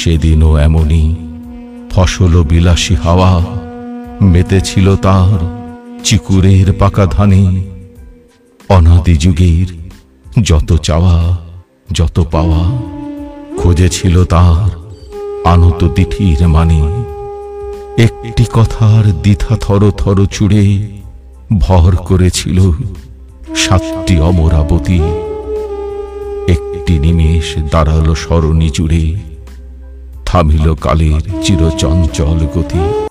সেদিনও এমনই। ফসল বিলাসী হাওয়া মেতেছিল তার চিকুরের পাকা ধানে। অনাদি যুগের যত চাওয়া, যত পাওয়া খুঁজেছিল তার আনত দিঠির মানে। একটি কথার দ্বিধা থর থর চুড়ে ভর করেছিল সাতটি অমরাবতী। একটি নিমেষ দাঁড়াল সরণি জুড়ে। থামিল কালের চিরচঞ্চল গতি।